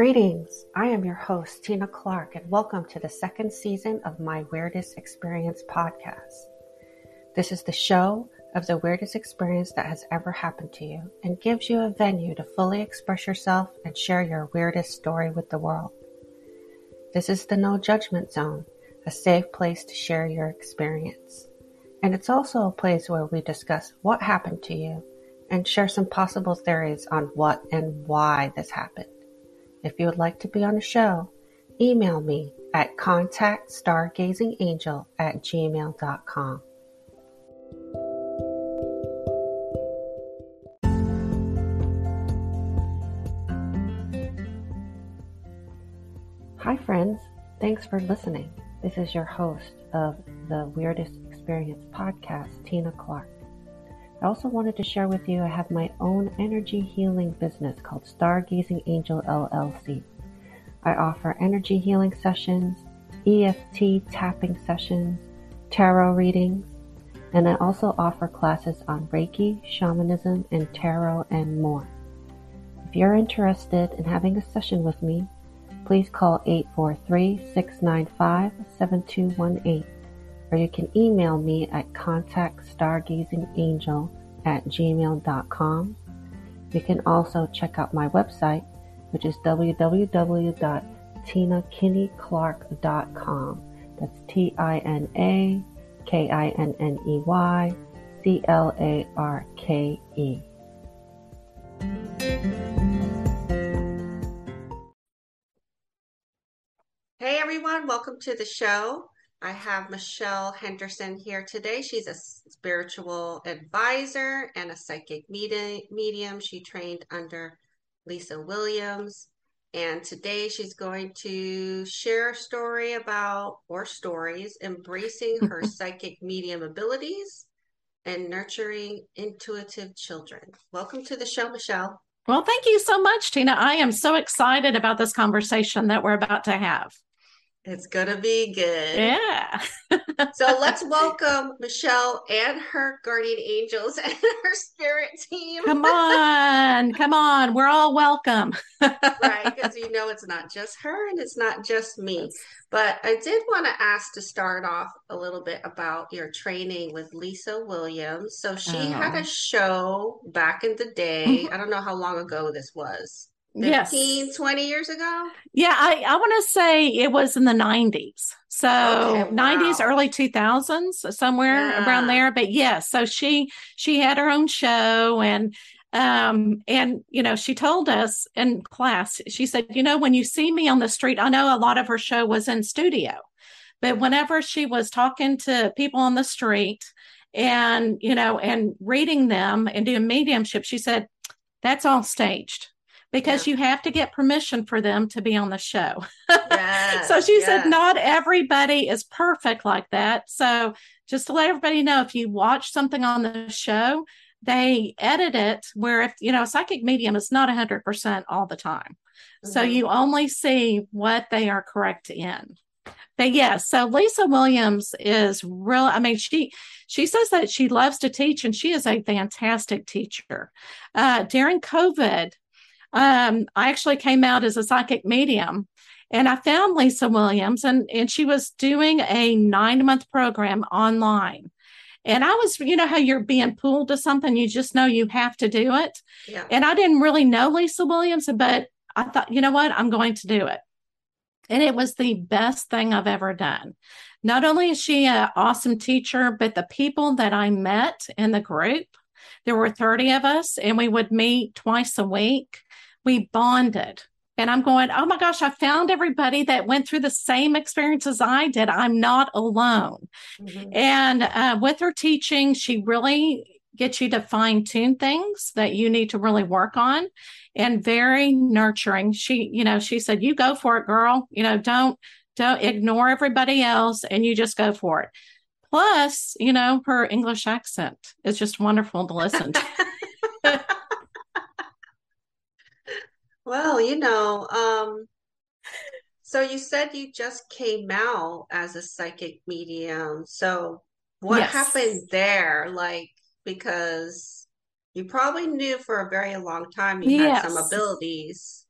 Greetings. I am your host, Tina Clark, and welcome to the second season of my Weirdest Experience podcast. This is the show of the weirdest experience that has ever happened to you and gives you a venue to fully express yourself and share your weirdest story with the world. This is the no judgment zone, a safe place to share your experience. And it's also a place where we discuss what happened to you and share some possible theories on what and why this happened. If you would like to be on the show, email me at contactstargazingangel at gmail.com. Hi, friends. Thanks for listening. This is your host of the Weirdest Experience podcast, Tina Clark. I also wanted to share with you I have my own energy healing business called Stargazing Angel LLC. I offer energy healing sessions, EFT tapping sessions, tarot readings, and I also offer classes on Reiki, shamanism, and tarot and more. If you're interested in having a session with me, please call 843-695-7218 or you can email me at contactstargazingangel at gmail.com. You can also check out my website, which is www.tinakinneyclark.com. That's T I N A K I N N E Y C L A R K E. Hey everyone, welcome to the show. I have Michelle Henderson here today. She's a spiritual advisor and a psychic medium. She trained under Lisa Williams. And today she's going to share a story about, or stories, embracing her psychic medium abilities and nurturing intuitive children. Welcome to the show, Michelle. Well, thank you so much, Tina. I am so excited about this conversation that we're about to have. It's gonna be good. Yeah. so let's welcome Michelle and her guardian angels and her spirit team. Come on, come on. We're all welcome. right, because you know it's not just her and it's not just me. But I did want to ask to start off a little bit about your training with Lisa Williams. So she oh. had a show back in the day. Mm-hmm. I don't know how long ago this was. 15, yes. 20 years ago? Yeah, I, I want to say it was in the 90s. So okay, wow. 90s, early 2000s, somewhere yeah. around there. But yes, yeah, so she she had her own show and um and you know she told us in class she said you know when you see me on the street i know a lot of her show was in studio but whenever she was talking to people on the street and you know and reading them and doing mediumship she said that's all staged because yeah. you have to get permission for them to be on the show. Yes, so she yes. said, not everybody is perfect like that. So just to let everybody know, if you watch something on the show, they edit it where if you know psychic medium is not 100% all the time mm-hmm. so you only see what they are correct in but yes yeah, so lisa williams is real i mean she she says that she loves to teach and she is a fantastic teacher uh, during covid um, I actually came out as a psychic medium and I found Lisa Williams and, and she was doing a nine month program online. And I was, you know, how you're being pulled to something, you just know you have to do it. Yeah. And I didn't really know Lisa Williams, but I thought, you know what, I'm going to do it. And it was the best thing I've ever done. Not only is she an awesome teacher, but the people that I met in the group, there were 30 of us, and we would meet twice a week we bonded. And I'm going, oh my gosh, I found everybody that went through the same experience as I did. I'm not alone. Mm-hmm. And uh, with her teaching, she really gets you to fine tune things that you need to really work on and very nurturing. She, you know, she said, you go for it, girl. You know, don't, don't ignore everybody else and you just go for it. Plus, you know, her English accent is just wonderful to listen to. Well, you know, um, so you said you just came out as a psychic medium. So what yes. happened there? Like, because you probably knew for a very long time you yes. had some abilities.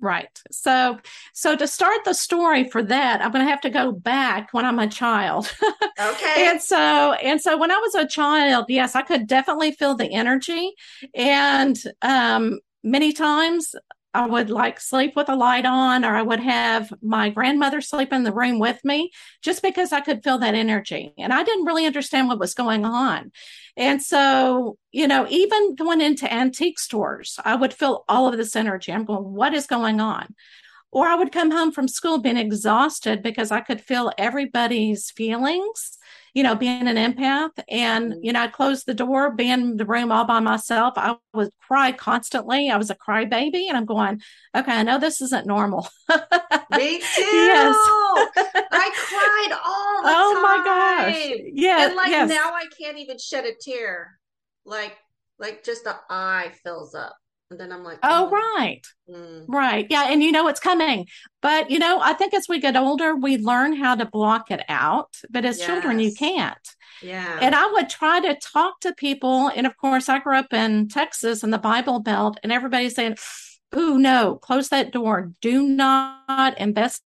Right. So, so to start the story for that, I'm going to have to go back when I'm a child. Okay. and so, and so when I was a child, yes, I could definitely feel the energy. And um, many times I would like sleep with a light on, or I would have my grandmother sleep in the room with me just because I could feel that energy. And I didn't really understand what was going on. And so, you know, even going into antique stores, I would feel all of this energy. I'm going, what is going on? Or I would come home from school being exhausted because I could feel everybody's feelings you know, being an empath. And, mm-hmm. you know, I closed the door, be in the room all by myself. I would cry constantly. I was a crybaby. And I'm going, okay, I know this isn't normal. Me too. Yes. I cried all the oh time. my gosh. Yeah. And like yes. now I can't even shed a tear. Like, like just the eye fills up. And then I'm like, oh, oh right. Mm. Right. Yeah. And you know it's coming. But, you know, I think as we get older, we learn how to block it out. But as yes. children, you can't. Yeah. And I would try to talk to people. And of course, I grew up in Texas in the Bible Belt, and everybody's saying, Ooh, no, close that door. Do not invest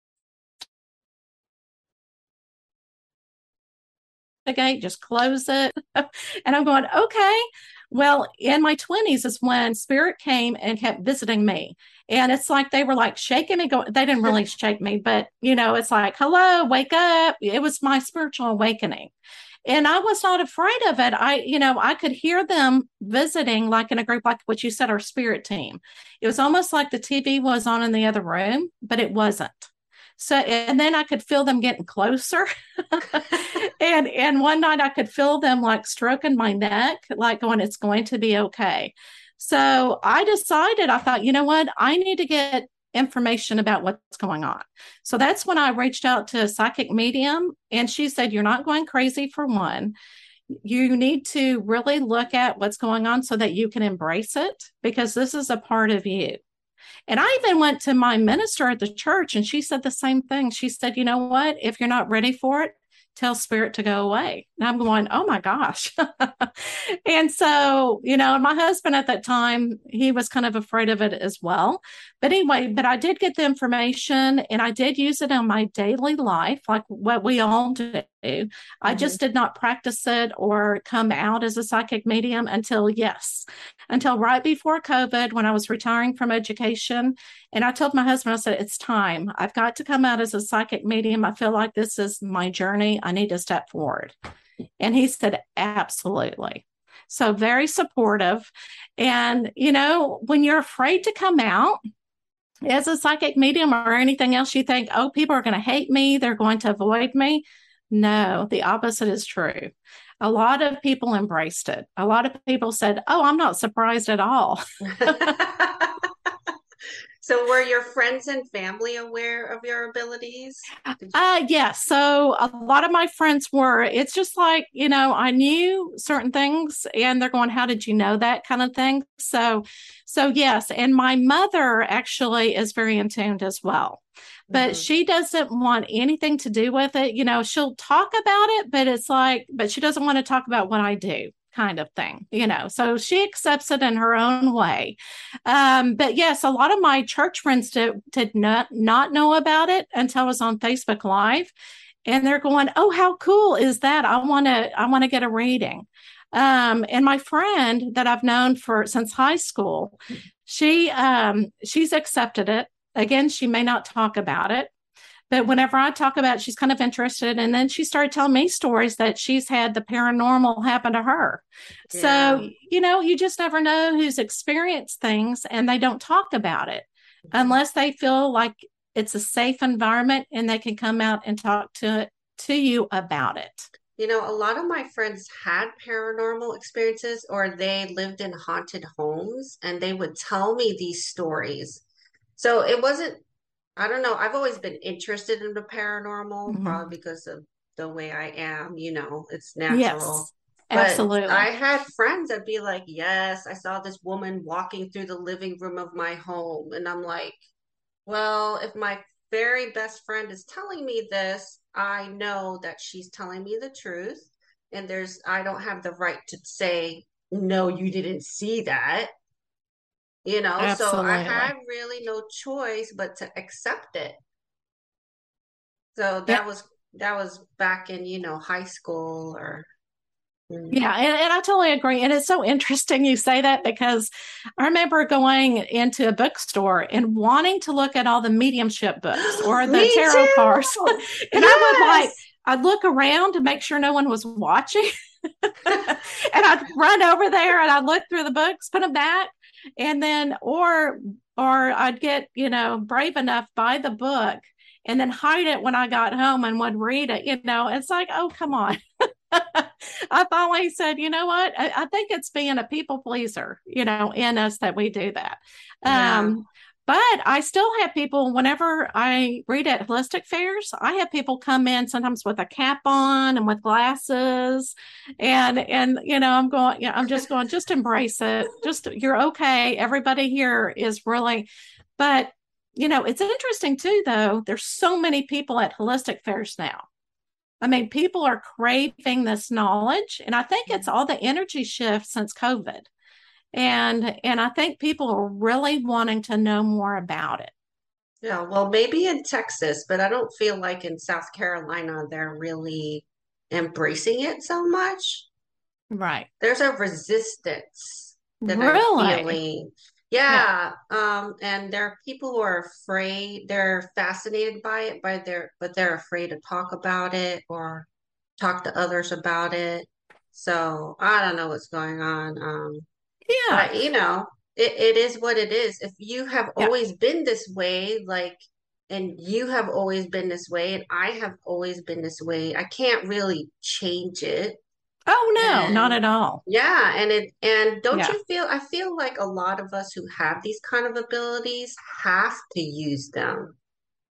the gate, just close it. and I'm going, okay. Well, in my 20s is when spirit came and kept visiting me. And it's like they were like shaking me, going, they didn't really shake me, but you know, it's like, hello, wake up. It was my spiritual awakening. And I was not afraid of it. I, you know, I could hear them visiting like in a group, like what you said, our spirit team. It was almost like the TV was on in the other room, but it wasn't. So, and then I could feel them getting closer. and, and one night I could feel them like stroking my neck, like going, it's going to be okay. So I decided, I thought, you know what? I need to get information about what's going on. So that's when I reached out to a psychic medium, and she said, You're not going crazy for one. You need to really look at what's going on so that you can embrace it because this is a part of you. And I even went to my minister at the church and she said the same thing. She said, you know what? If you're not ready for it, tell spirit to go away. And I'm going, oh my gosh. and so, you know, my husband at that time, he was kind of afraid of it as well. But anyway, but I did get the information and I did use it in my daily life, like what we all do. Mm-hmm. I just did not practice it or come out as a psychic medium until, yes, until right before COVID when I was retiring from education. And I told my husband, I said, it's time. I've got to come out as a psychic medium. I feel like this is my journey. I need to step forward. And he said, absolutely. So very supportive. And, you know, when you're afraid to come out, as a psychic medium or anything else, you think, oh, people are going to hate me. They're going to avoid me. No, the opposite is true. A lot of people embraced it. A lot of people said, Oh, I'm not surprised at all. So were your friends and family aware of your abilities? You- uh yes. Yeah. So a lot of my friends were. It's just like, you know, I knew certain things and they're going, How did you know that kind of thing? So so yes, and my mother actually is very in tuned as well. But mm-hmm. she doesn't want anything to do with it. You know, she'll talk about it, but it's like, but she doesn't want to talk about what I do kind of thing, you know. So she accepts it in her own way. Um, but yes, a lot of my church friends did, did not not know about it until I was on Facebook Live, and they're going, "Oh, how cool is that? I want to I want to get a reading." Um, and my friend that I've known for since high school, she um, she's accepted it. Again, she may not talk about it, but whenever I talk about it, she's kind of interested. And then she started telling me stories that she's had the paranormal happen to her. Yeah. So, you know, you just never know who's experienced things and they don't talk about it unless they feel like it's a safe environment and they can come out and talk to to you about it. You know, a lot of my friends had paranormal experiences or they lived in haunted homes and they would tell me these stories. So it wasn't I don't know. I've always been interested in the paranormal, mm-hmm. probably because of the way I am. You know, it's natural. Yes, but absolutely. I had friends that'd be like, "Yes, I saw this woman walking through the living room of my home," and I'm like, "Well, if my very best friend is telling me this, I know that she's telling me the truth, and there's I don't have the right to say." No, you didn't see that you know Absolutely. so i had really no choice but to accept it so that yeah. was that was back in you know high school or mm. yeah, and, and, I totally agree. And it's so interesting you say that because I remember going into a bookstore and wanting to look at all the mediumship books or the tarot cards. and yes. I would like, I'd look around to make sure no one was watching. and I'd run over there and I'd look through the books, put them back, and then, or, or I'd get, you know, brave enough, buy the book and then hide it when I got home and would read it. You know, it's like, oh, come on. I finally said, you know what? I, I, think it's being a people pleaser, you know, in us that we do that. Yeah. Um, but I still have people whenever I read at holistic fairs, I have people come in sometimes with a cap on and with glasses. And and you know, I'm going, you know, I'm just going, just embrace it. Just you're okay. Everybody here is really but you know, it's interesting too, though. There's so many people at holistic fairs now. I mean, people are craving this knowledge, and I think it's mm-hmm. all the energy shift since COVID, and and I think people are really wanting to know more about it. Yeah, well, maybe in Texas, but I don't feel like in South Carolina they're really embracing it so much. Right. There's a resistance that really? I'm feeling yeah, yeah. Um, and there are people who are afraid, they're fascinated by it, by their but they're afraid to talk about it or talk to others about it. So I don't know what's going on. Um yeah, but, you know, it, it is what it is. If you have yeah. always been this way, like and you have always been this way and I have always been this way, I can't really change it. Oh no, and, not at all. Yeah, and it and don't yeah. you feel I feel like a lot of us who have these kind of abilities have to use them.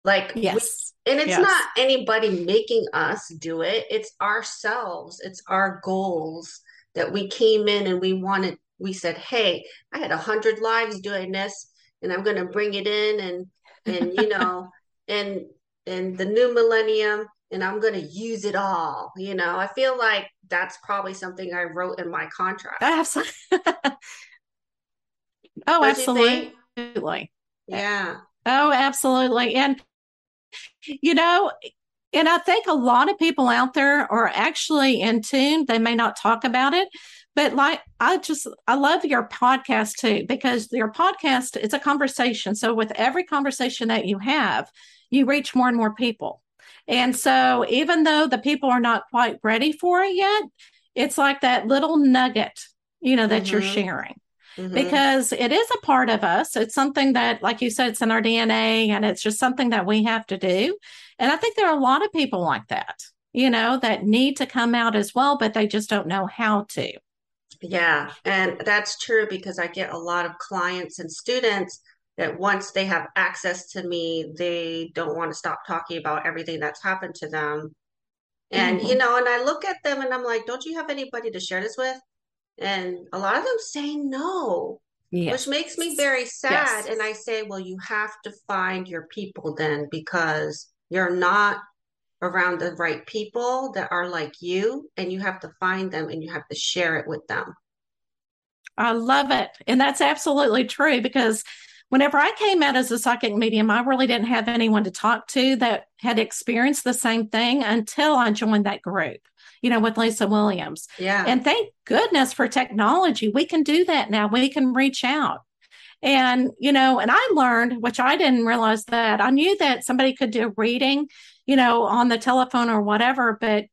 Like yes. We, and it's yes. not anybody making us do it. It's ourselves. It's our goals that we came in and we wanted we said, "Hey, I had a 100 lives doing this and I'm going to bring it in and and you know, and and the new millennium and I'm going to use it all. You know, I feel like that's probably something I wrote in my contract. Absolutely. oh, oh absolutely. Yeah. Oh, absolutely. And, you know, and I think a lot of people out there are actually in tune. They may not talk about it, but like I just I love your podcast too because your podcast is a conversation. So with every conversation that you have, you reach more and more people. And so, even though the people are not quite ready for it yet, it's like that little nugget, you know, that mm-hmm. you're sharing. Mm-hmm. Because it is a part of us. It's something that, like you said, it's in our DNA and it's just something that we have to do. And I think there are a lot of people like that, you know, that need to come out as well, but they just don't know how to. Yeah. And that's true because I get a lot of clients and students that once they have access to me, they don't want to stop talking about everything that's happened to them. And, mm-hmm. you know, and I look at them and I'm like, don't you have anybody to share this with? And a lot of them say no, yes. which makes me very sad. Yes. And I say, well, you have to find your people then because you're not around the right people that are like you and you have to find them and you have to share it with them. I love it. And that's absolutely true because whenever I came out as a psychic medium, I really didn't have anyone to talk to that had experienced the same thing until I joined that group, you know, with Lisa Williams. Yeah. And thank goodness for technology. We can do that now. We can reach out. And, you know, and I learned, which I didn't realize that I knew that somebody could do reading, you know, on the telephone or whatever, but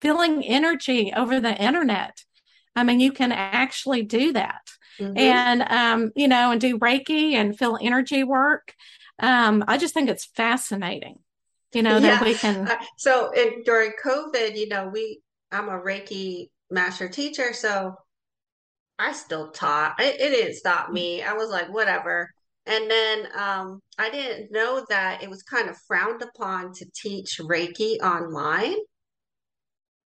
feeling energy over the internet. I mean, you can actually do that mm-hmm. and um, you know, and do Reiki and feel energy work. Um, I just think it's fascinating, you know, that yeah. we can. So in, during COVID, you know, we I'm a Reiki master teacher, so I still taught. It, it didn't stop me. I was like, whatever. And then um, I didn't know that it was kind of frowned upon to teach Reiki online.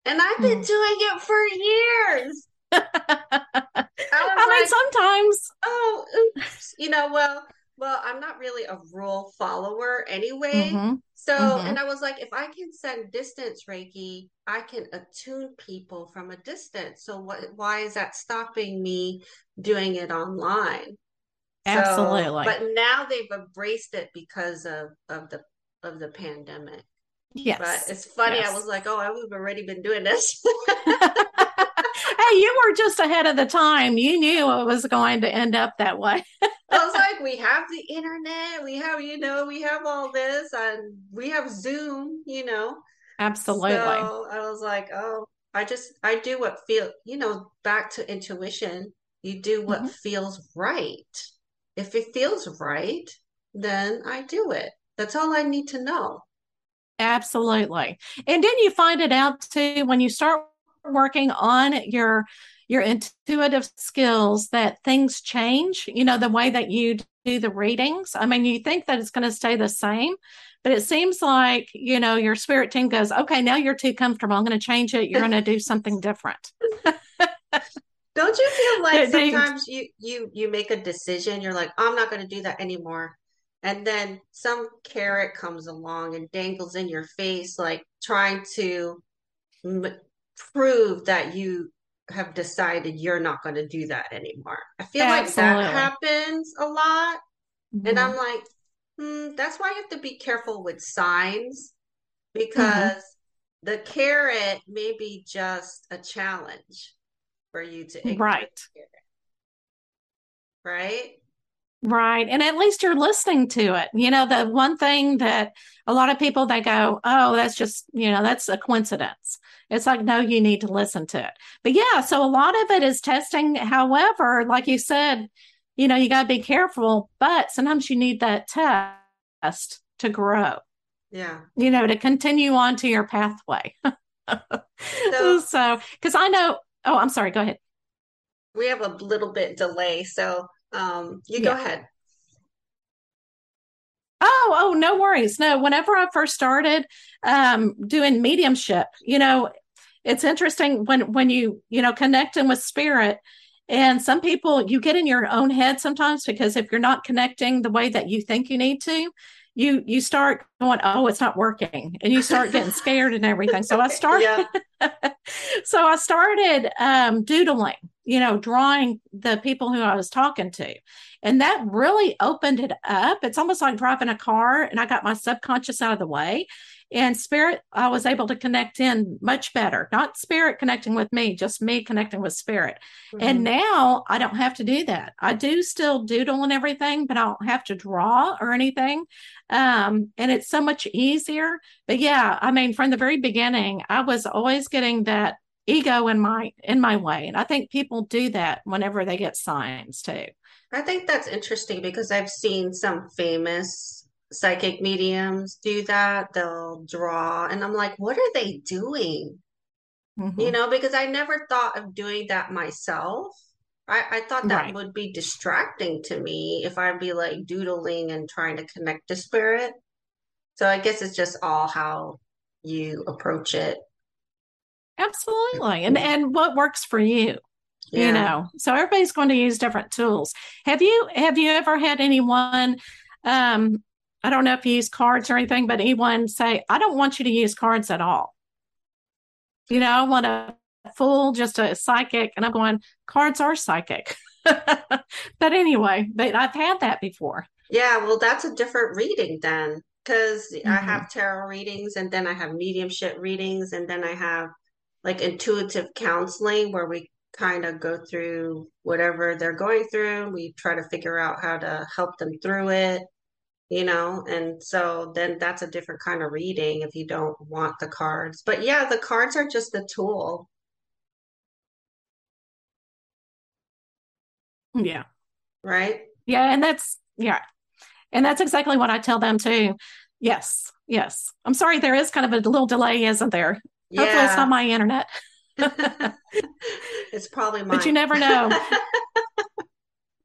And I've been mm. doing it for years. I, I mean, sometimes. Oh, oops. You know, well, well, I'm not really a rule follower anyway. Mm-hmm. So, mm-hmm. and I was like, if I can send distance Reiki, I can attune people from a distance. So, what? Why is that stopping me doing it online? Absolutely. So, but now they've embraced it because of of the of the pandemic. Yes. But it's funny. Yes. I was like, oh, I've already been doing this. hey, you were just ahead of the time. You knew it was going to end up that way. I was like, we have the internet, we have, you know, we have all this, and we have Zoom, you know. Absolutely. So I was like, oh, I just I do what feel, you know, back to intuition. You do what mm-hmm. feels right. If it feels right, then I do it. That's all I need to know. Absolutely. And then you find it out too when you start working on your your intuitive skills that things change, you know, the way that you do the readings. I mean, you think that it's going to stay the same, but it seems like, you know, your spirit team goes, okay, now you're too comfortable. I'm going to change it. You're going to do something different. Don't you feel like sometimes you you you make a decision, you're like, I'm not going to do that anymore. And then some carrot comes along and dangles in your face like trying to m- prove that you have decided you're not going to do that anymore. I feel Absolutely. like that happens a lot. Mm-hmm. And I'm like, hmm, that's why you have to be careful with signs because mm-hmm. the carrot may be just a challenge for you to right. Right? Right. And at least you're listening to it. You know, the one thing that a lot of people they go, oh, that's just, you know, that's a coincidence. It's like, no, you need to listen to it. But yeah, so a lot of it is testing. However, like you said, you know, you got to be careful, but sometimes you need that test to grow. Yeah. You know, to continue on to your pathway. so, because I know, oh, I'm sorry, go ahead. We have a little bit delay. So, um, you yeah. go ahead. Oh, oh, no worries. No, whenever I first started um, doing mediumship, you know, it's interesting when when you you know connecting with spirit and some people you get in your own head sometimes because if you're not connecting the way that you think you need to you you start going oh it's not working and you start getting scared and everything. So i started so i started um, doodling you know drawing the people who i was talking to. And that really opened it up. It's almost like driving a car and i got my subconscious out of the way. And spirit i was able to connect in much better. Not spirit connecting with me just me connecting with spirit. Mm-hmm. and now i don't have to do that. I do still doodle and everything but i don't have to draw or anything um, and it's so much easier but yeah i mean from the very beginning i was always getting that ego in my in my way and i think people do that whenever they get signs too i think that's interesting because i've seen some famous psychic mediums do that. They'll draw, and I'm like, what are they doing? Mm-hmm. You know, because I never thought of doing that myself. I, I thought that right. would be distracting to me if I'd be like doodling and trying to connect to spirit. So I guess it's just all how you approach it. Absolutely. And and what works for you. Yeah. You know. So everybody's going to use different tools. Have you have you ever had anyone um I don't know if you use cards or anything, but anyone say, I don't want you to use cards at all. You know, I want a full, just a psychic. And I'm going, cards are psychic. but anyway, but I've had that before. Yeah, well, that's a different reading then because mm-hmm. I have tarot readings and then I have mediumship readings and then I have like intuitive counseling where we kind of go through whatever they're going through. We try to figure out how to help them through it you know and so then that's a different kind of reading if you don't want the cards but yeah the cards are just the tool yeah right yeah and that's yeah and that's exactly what i tell them too yes yes i'm sorry there is kind of a little delay isn't there yeah. hopefully it's not my internet it's probably mine. but you never know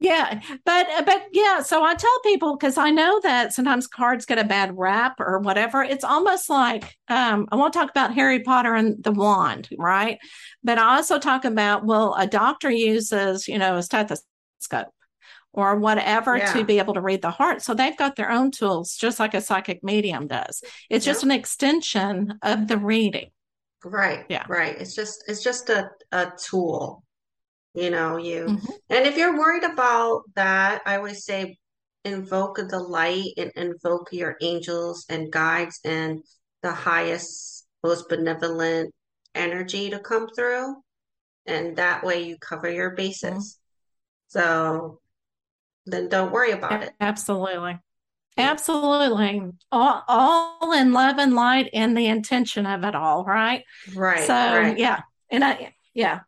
Yeah, but but yeah, so I tell people because I know that sometimes cards get a bad rap or whatever. It's almost like um, I won't talk about Harry Potter and the wand, right? But I also talk about well, a doctor uses you know a stethoscope or whatever yeah. to be able to read the heart. So they've got their own tools, just like a psychic medium does. It's just an extension of the reading. Right. Yeah. Right. It's just it's just a, a tool You know, you mm-hmm. and if you're worried about that, I always say invoke the light and invoke your angels and guides and the highest, most benevolent energy to come through. And that way you cover your bases. Mm-hmm. So then don't worry about it. Absolutely. Absolutely. All, all in love and light and the intention of it all, right? Right. So, right. yeah. And I, yeah,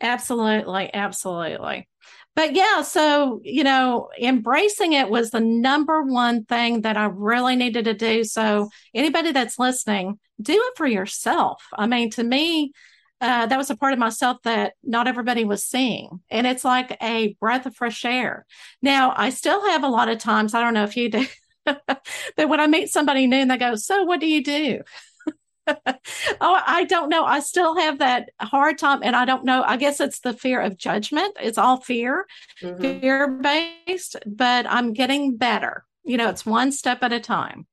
absolutely. Absolutely. But yeah, so, you know, embracing it was the number one thing that I really needed to do. So, anybody that's listening, do it for yourself. I mean, to me, uh, that was a part of myself that not everybody was seeing. And it's like a breath of fresh air. Now, I still have a lot of times, I don't know if you do, but when I meet somebody new and they go, So, what do you do? oh, I don't know. I still have that hard time. And I don't know. I guess it's the fear of judgment. It's all fear, mm-hmm. fear based, but I'm getting better. You know, it's one step at a time.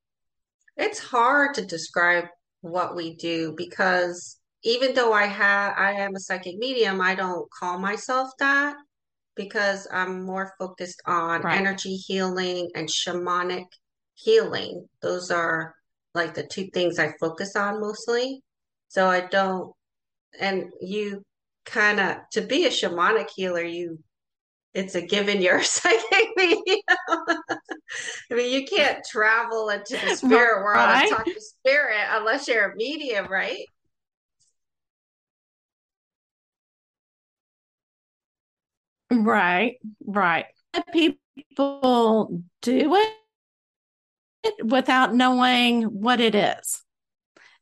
It's hard to describe what we do because even though I have I am a psychic medium, I don't call myself that because I'm more focused on right. energy healing and shamanic healing. Those are like the two things I focus on mostly. So I don't and you kind of to be a shamanic healer, you it's a given you're a psychic medium. I mean, you can't travel into the spirit world right. and talk to spirit unless you're a medium, right? Right, right. People do it without knowing what it is.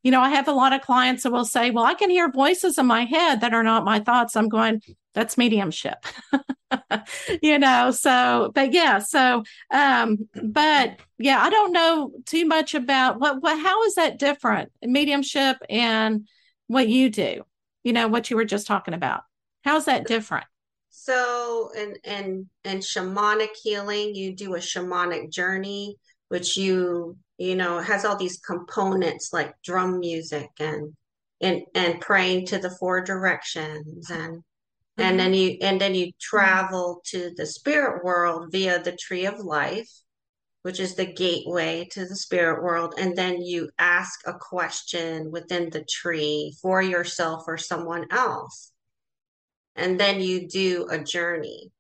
You know, I have a lot of clients that will say, Well, I can hear voices in my head that are not my thoughts. I'm going, That's mediumship. you know, so, but yeah, so, um, but yeah, I don't know too much about what, what, how is that different? Mediumship and what you do, you know, what you were just talking about. How's that different? So, in in in shamanic healing, you do a shamanic journey, which you you know has all these components like drum music and and and praying to the four directions and mm-hmm. and then you and then you travel to the spirit world via the tree of life which is the gateway to the spirit world. And then you ask a question within the tree for yourself or someone else and then you do a journey.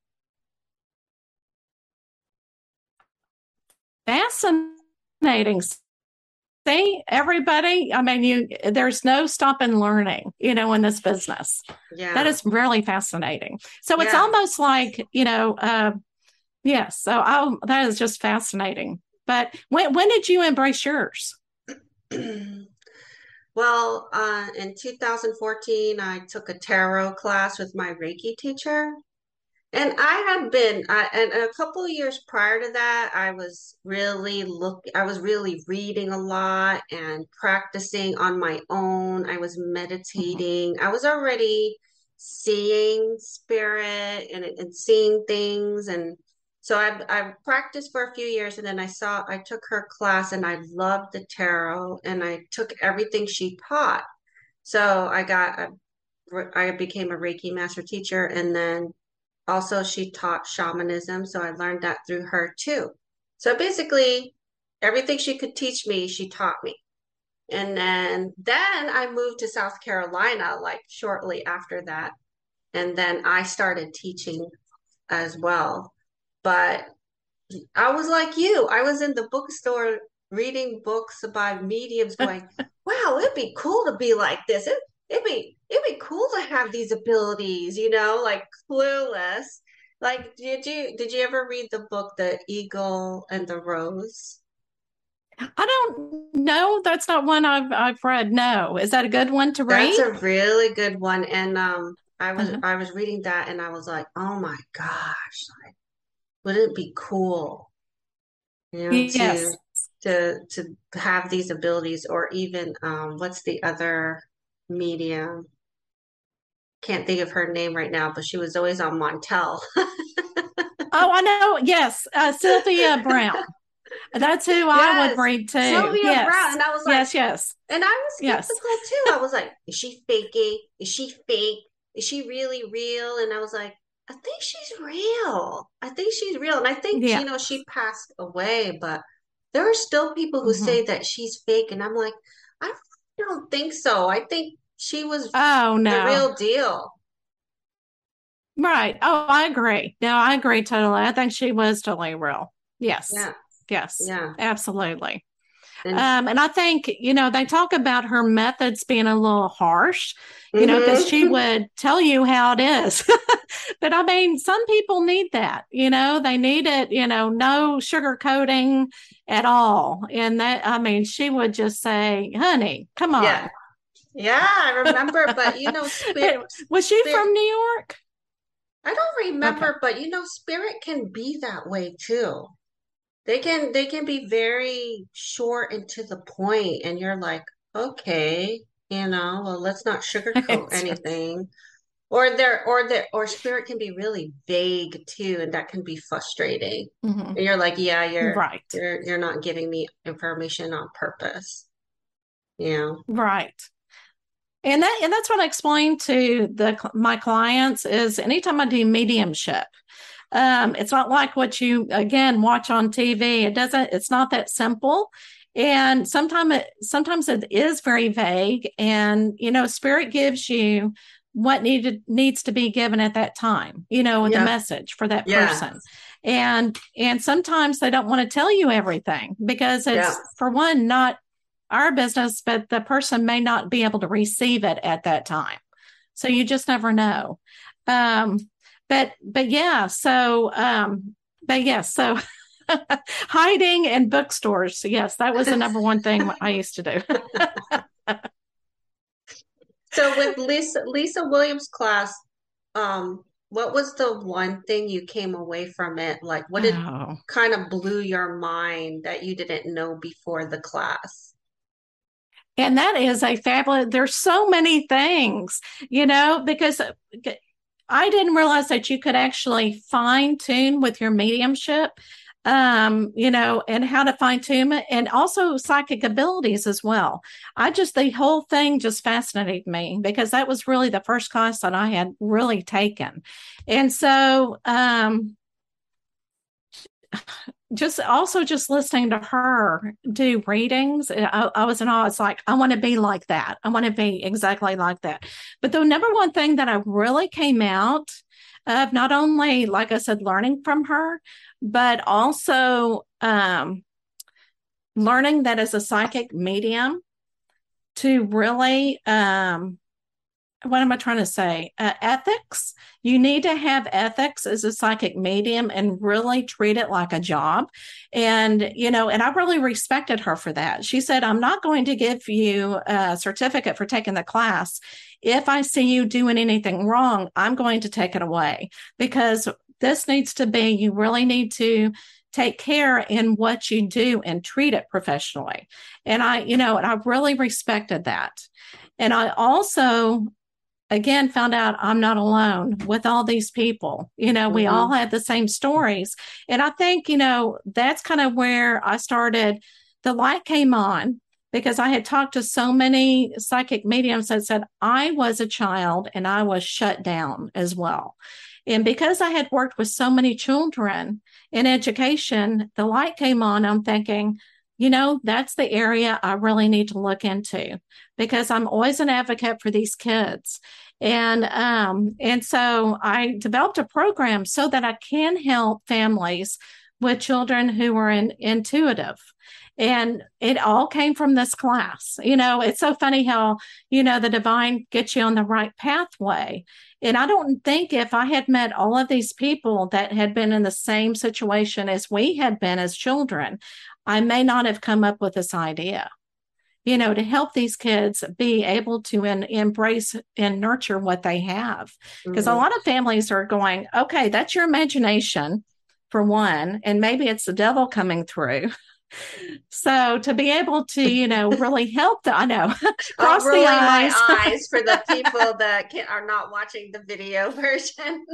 Fascinating. See, everybody, I mean, you there's no stopping learning, you know, in this business. Yeah. That is really fascinating. So it's yeah. almost like, you know, uh yes, so I that is just fascinating. But when when did you embrace yours? Well, uh, in 2014, I took a tarot class with my Reiki teacher. And I had been, and a couple years prior to that, I was really look, I was really reading a lot and practicing on my own. I was meditating. I was already seeing spirit and, and seeing things and so I, I practiced for a few years and then I saw, I took her class and I loved the tarot and I took everything she taught. So I got, a, I became a Reiki master teacher and then also she taught shamanism. So I learned that through her too. So basically, everything she could teach me, she taught me. And then then I moved to South Carolina like shortly after that. And then I started teaching as well. But I was like you. I was in the bookstore reading books about mediums, going, "Wow, it'd be cool to be like this. It, it'd be it'd be cool to have these abilities." You know, like clueless. Like, did you did you ever read the book The Eagle and the Rose? I don't know. That's not one I've I've read. No, is that a good one to read? That's a really good one. And um, I was uh-huh. I was reading that and I was like, oh my gosh, like wouldn't it be cool you know yes. to to to have these abilities or even um what's the other medium can't think of her name right now but she was always on montel oh i know yes uh, sylvia browne that's who yes. I would read too. Sylvia yes. Browne. And I was like, yes, yes. And I was skeptical yes. too. I was like, is she faking? Is she fake? is she really real? And I was like, I think she's real. I think she's real. And I think, yeah. you know, she passed away, but there are still people who mm-hmm. say that she's fake. And I'm like, I don't think so. I think she was oh no the real deal. Right. Oh, I agree. No, I agree totally. I think she was totally real. Yes. Yeah. Yes. Yeah. Absolutely. And, um, and I think, you know, they talk about her methods being a little harsh, you mm-hmm. know, because she would tell you how it is. but I mean, some people need that, you know, they need it, you know, no sugar coating at all. And that, I mean, she would just say, honey, come on. Yeah. Yeah, I remember, but you know, spirit, was she spirit, from New York? I don't remember, okay. but you know, spirit can be that way too. They can they can be very short and to the point, and you're like, okay, you know, well, let's not sugarcoat anything. Or there, or there, or spirit can be really vague too, and that can be frustrating. Mm-hmm. And you're like, yeah, you're right. You're you're not giving me information on purpose. You know, right and that and that's what I explain to the my clients is anytime I do mediumship, um, it's not like what you again watch on TV. It doesn't. It's not that simple. And sometimes it sometimes it is very vague. And you know, spirit gives you what needed needs to be given at that time. You know, yeah. the message for that yeah. person. And and sometimes they don't want to tell you everything because it's yeah. for one not our business, but the person may not be able to receive it at that time. So you just never know. Um, but but yeah, so um, but yes, yeah, so hiding in bookstores. Yes, that was the number one thing I used to do. so with Lisa Lisa Williams class, um, what was the one thing you came away from it? Like what did oh. kind of blew your mind that you didn't know before the class? And that is a fabulous, there's so many things, you know, because I didn't realize that you could actually fine tune with your mediumship, um, you know, and how to fine tune it and also psychic abilities as well. I just, the whole thing just fascinated me because that was really the first class that I had really taken. And so, um, just also just listening to her do readings, I, I was in awe. It's like, I want to be like that. I want to be exactly like that. But the number one thing that I really came out of not only, like I said, learning from her, but also um, learning that as a psychic medium to really um, what am I trying to say? Uh, ethics. You need to have ethics as a psychic medium and really treat it like a job. And, you know, and I really respected her for that. She said, I'm not going to give you a certificate for taking the class. If I see you doing anything wrong, I'm going to take it away because this needs to be, you really need to take care in what you do and treat it professionally. And I, you know, and I really respected that. And I also again found out I'm not alone with all these people. You know, mm-hmm. we all had the same stories. And I think, you know, that's kind of where I started. The light came on because I had talked to so many psychic mediums that said I was a child and I was shut down as well. And because I had worked with so many children in education, the light came on. I'm thinking, you know, that's the area I really need to look into because I'm always an advocate for these kids. And um, and so I developed a program so that I can help families with children who are in, intuitive. And it all came from this class. You know, it's so funny how, you know, the divine gets you on the right pathway. And I don't think if I had met all of these people that had been in the same situation as we had been as children, I may not have come up with this idea, you know, to help these kids be able to in, embrace and nurture what they have. Because mm-hmm. a lot of families are going, okay, that's your imagination for one, and maybe it's the devil coming through. So to be able to, you know, really help the, I know, cross the eyes. eyes for the people that can, are not watching the video version.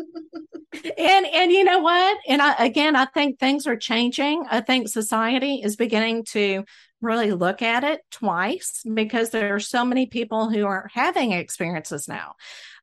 And and you know what? And I, again i think things are changing. I think society is beginning to really look at it twice because there are so many people who are having experiences now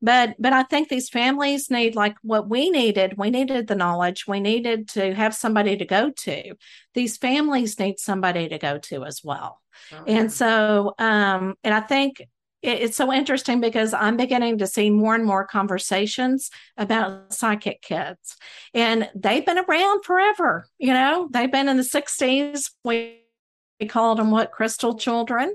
but but i think these families need like what we needed we needed the knowledge we needed to have somebody to go to these families need somebody to go to as well okay. and so um and i think it's so interesting because I'm beginning to see more and more conversations about psychic kids. And they've been around forever. You know, they've been in the 60s. We we called them what crystal children?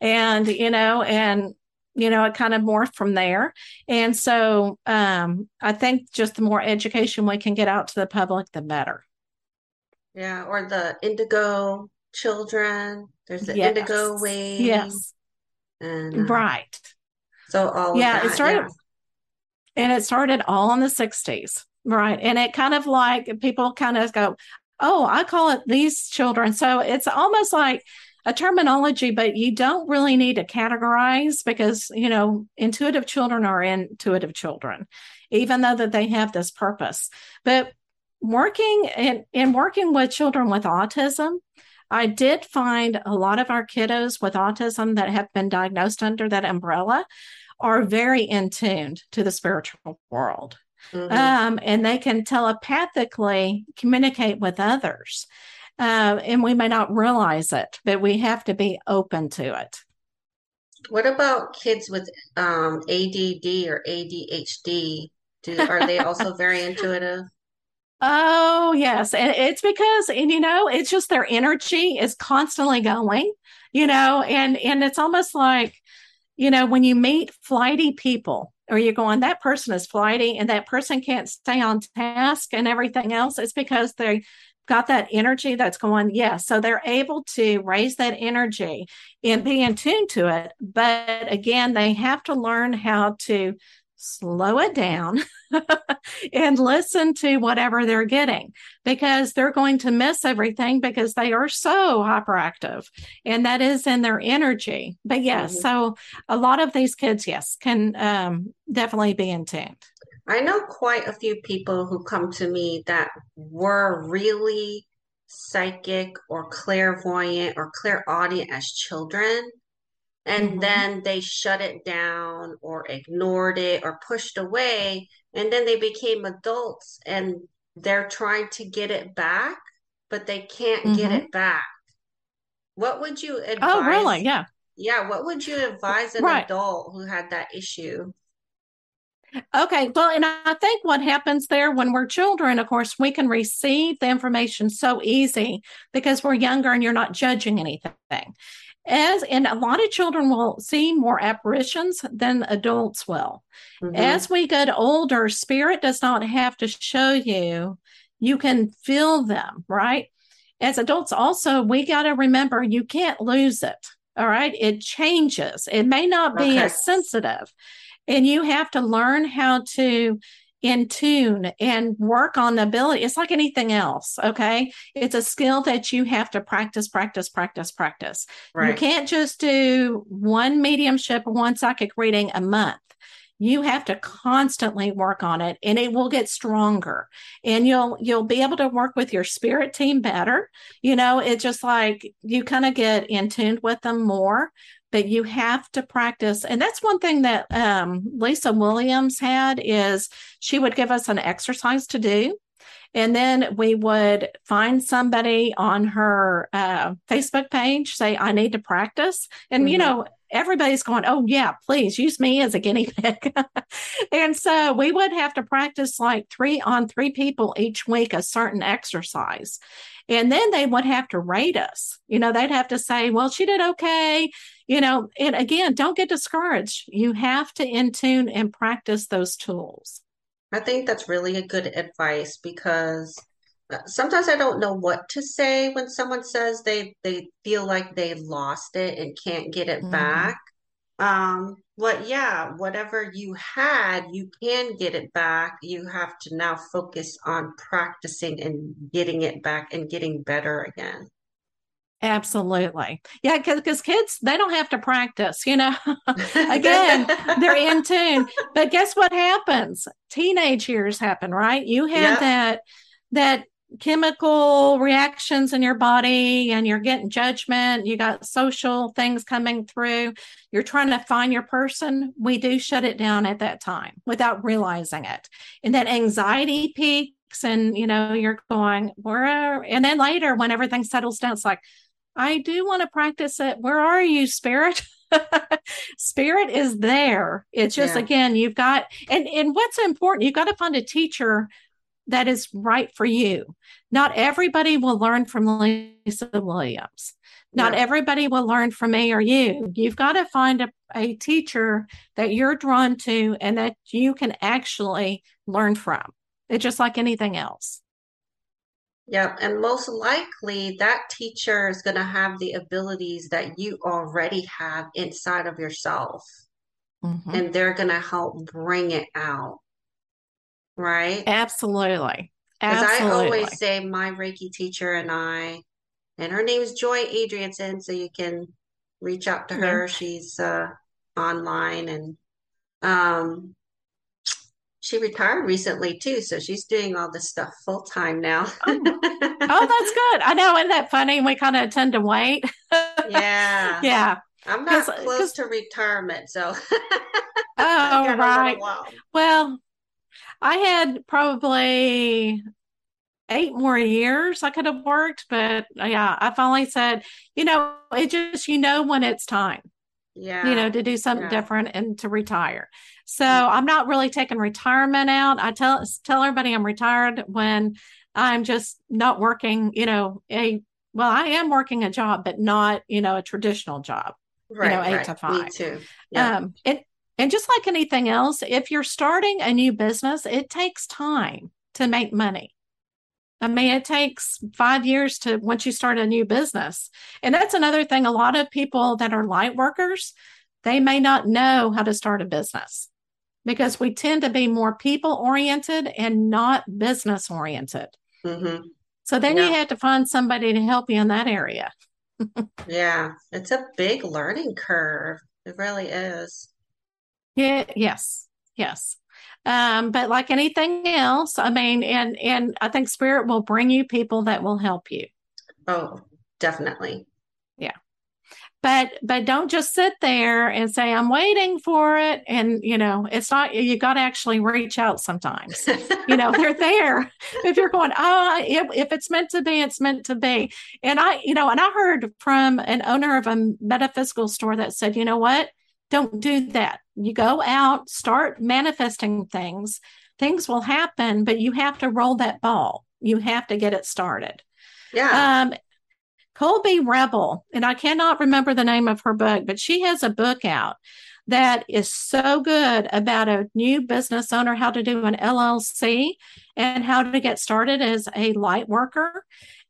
And you know and you know it kind of morphed from there. And so um i think just the more education we can get out to the public the better. Yeah or the indigo children. There's the yes. indigo wave yes. And uh, right. so all yeah that, it started yeah. and it started all in the 60s right. And it kind of like people kind of go oh, I call it these children. So it's almost like a terminology, but you don't really need to categorize because, you know, intuitive children are intuitive children, even though that they have this purpose. But working in, in working with children with autism, I did find a lot of our kiddos with autism that have been diagnosed under that umbrella are very in tuned to the spiritual world. Mm-hmm. Um, and they can telepathically communicate with others. Uh, and we may not realize it, but we have to be open to it. What about kids with um, ADD or ADHD? Do, are they also very intuitive? Oh, yes. And it's because, and you know, it's just their energy is constantly going, you know, and, and it's almost like, you know, when you meet flighty people, or you're going, that person is flighty and that person can't stay on task and everything else, it's because they got that energy that's going, yes. Yeah. So they're able to raise that energy and be in tune to it. But again, they have to learn how to slow it down and listen to whatever they're getting because they're going to miss everything because they are so hyperactive and that is in their energy. But yes, mm-hmm. so a lot of these kids, yes, can um, definitely be in tune. I know quite a few people who come to me that were really psychic or clairvoyant or clairaudient as children and mm-hmm. then they shut it down or ignored it or pushed away. And then they became adults and they're trying to get it back but they can't mm-hmm. get it back. What would you advise oh really? yeah. Yeah what would you advise an right. adult who had that issue? Okay, well, and I think what happens there when we're children, of course, we can receive the information so easy because we're younger and you're not judging anything as and a lot of children will see more apparitions than adults will mm-hmm. as we get older spirit does not have to show you you can feel them right as adults also we got to remember you can't lose it all right it changes it may not be okay. as sensitive and you have to learn how to in tune and work on the ability. It's like anything else. Okay. It's a skill that you have to practice, practice, practice, practice. Right. You can't just do one mediumship one psychic reading a month. You have to constantly work on it and it will get stronger and you'll you'll be able to work with your spirit team better. You know, it's just like you kind of get in tune with them more but you have to practice and that's one thing that um, lisa williams had is she would give us an exercise to do and then we would find somebody on her uh, facebook page say i need to practice and mm-hmm. you know everybody's going oh yeah please use me as a guinea pig and so we would have to practice like three on three people each week a certain exercise and then they would have to rate us. You know, they'd have to say, well, she did okay. You know, and again, don't get discouraged. You have to in tune and practice those tools. I think that's really a good advice because uh, sometimes I don't know what to say when someone says they they feel like they lost it and can't get it mm-hmm. back. Um, but yeah, whatever you had, you can get it back. You have to now focus on practicing and getting it back and getting better again. Absolutely. Yeah, because kids, they don't have to practice, you know. Again, they're in tune. But guess what happens? Teenage years happen, right? You had that that chemical reactions in your body and you're getting judgment, you got social things coming through, you're trying to find your person, we do shut it down at that time without realizing it. And that anxiety peaks and you know, you're going, where and then later when everything settles down, it's like, I do want to practice it. Where are you, spirit? spirit is there. It's just yeah. again, you've got and and what's important, you've got to find a teacher that is right for you. Not everybody will learn from Lisa Williams. Not yeah. everybody will learn from me or you. You've got to find a, a teacher that you're drawn to and that you can actually learn from. It's just like anything else. Yeah, and most likely that teacher is going to have the abilities that you already have inside of yourself. Mm-hmm. And they're going to help bring it out right? Absolutely. Because I always say my Reiki teacher and I, and her name is Joy Adrianson, so you can reach out to her. Yeah. She's uh, online and um, she retired recently too, so she's doing all this stuff full time now. oh. oh, that's good. I know, isn't that funny? We kind of tend to wait. yeah, yeah. I'm not close cause... to retirement, so. oh right. Well, I had probably eight more years I could have worked, but yeah, I finally said, you know, it just, you know, when it's time. Yeah. You know, to do something yeah. different and to retire. So. I'm not really taking retirement out. I tell tell everybody I'm retired when I'm just not working, you know, a well, I am working a job, but not, you know, a traditional job. Right, you know, eight right. to five. Me too. Yeah. Um, it and just like anything else, if you're starting a new business, it takes time to make money. I mean, it takes five years to once you start a new business. And that's another thing. A lot of people that are light workers, they may not know how to start a business because we tend to be more people oriented and not business oriented. Mm-hmm. So then yeah. you have to find somebody to help you in that area. yeah, it's a big learning curve. It really is. Yeah, yes, yes. Um, but like anything else, I mean, and and I think spirit will bring you people that will help you. Oh, definitely. Yeah. But but don't just sit there and say I'm waiting for it and you know, it's not you got to actually reach out sometimes. you know, they're there. If you're going, "Oh, if, if it's meant to be, it's meant to be." And I, you know, and I heard from an owner of a metaphysical store that said, "You know what? Don't do that. You go out, start manifesting things. Things will happen, but you have to roll that ball. You have to get it started. Yeah. Um, Colby Rebel, and I cannot remember the name of her book, but she has a book out that is so good about a new business owner, how to do an LLC and how to get started as a light worker.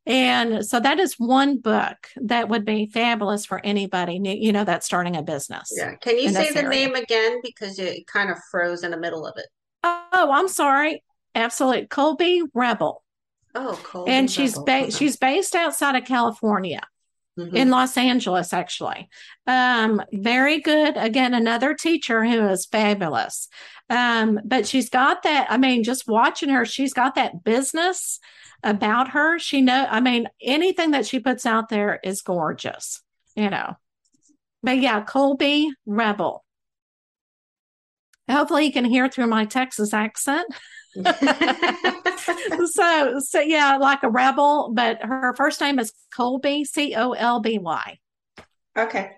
And so that is one book that would be fabulous for anybody, new, you know, that's starting a business. Yeah. Can you say the area. name again? Because it kind of froze in the middle of it. Oh, I'm sorry. Absolutely. Colby Rebel. Oh, Colby And she's ba- she's based outside of California. Mm-hmm. in Los Angeles, actually. Um, very good. Again, another teacher who is fabulous. Um, but she's got that. I mean, just watching her, she's got that business about her. She know, I mean, anything that she puts out there is gorgeous, you know. But yeah, Colby Rebel. Hopefully you can hear through my Texas accent. so so yeah, like a rebel, but her first name is Colby, C O L B Y. Okay.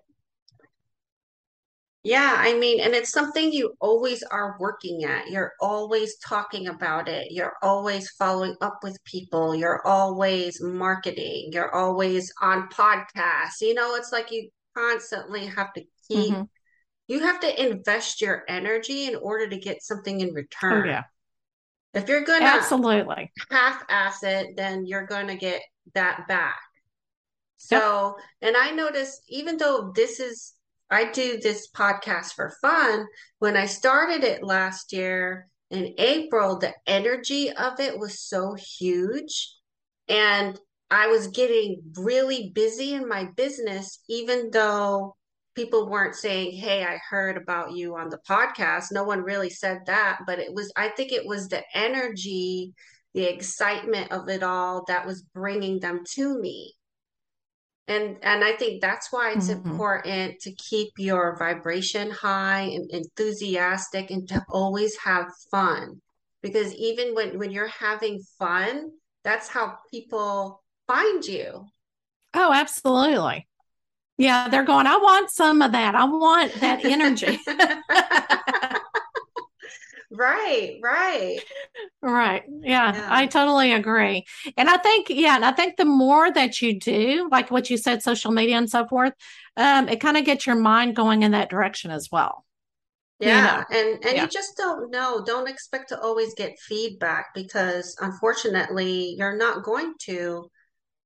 Yeah, I mean, and it's something you always are working at. You're always talking about it. You're always following up with people. You're always marketing. You're always on podcasts. You know, it's like you constantly have to keep, mm-hmm. you have to invest your energy in order to get something in return. Oh, yeah. If you're going to absolutely half ass it, then you're going to get that back. So, yep. and I notice even though this is I do this podcast for fun. When I started it last year in April, the energy of it was so huge. And I was getting really busy in my business, even though people weren't saying, Hey, I heard about you on the podcast. No one really said that, but it was, I think it was the energy the excitement of it all that was bringing them to me and and i think that's why it's mm-hmm. important to keep your vibration high and enthusiastic and to always have fun because even when when you're having fun that's how people find you oh absolutely yeah they're going i want some of that i want that energy Right, right. Right. Yeah, yeah, I totally agree. And I think, yeah, and I think the more that you do, like what you said, social media and so forth, um, it kind of gets your mind going in that direction as well. Yeah, you know? and and yeah. you just don't know. Don't expect to always get feedback because unfortunately you're not going to.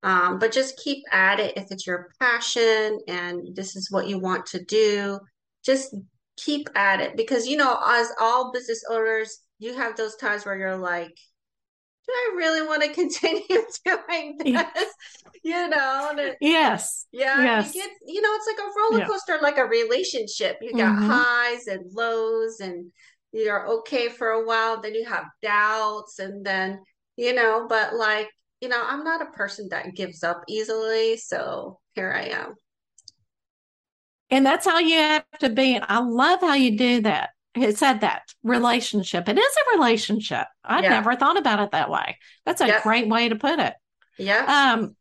Um, but just keep at it if it's your passion and this is what you want to do. Just keep at it because you know as all business owners you have those times where you're like do i really want to continue doing this you know it, yes yeah yes. you get you know it's like a roller coaster yeah. like a relationship you got mm-hmm. highs and lows and you're okay for a while then you have doubts and then you know but like you know i'm not a person that gives up easily so here i am and that's how you have to be. And I love how you do that. It said that relationship. It is a relationship. I yeah. never thought about it that way. That's a yep. great way to put it. Yeah. Um,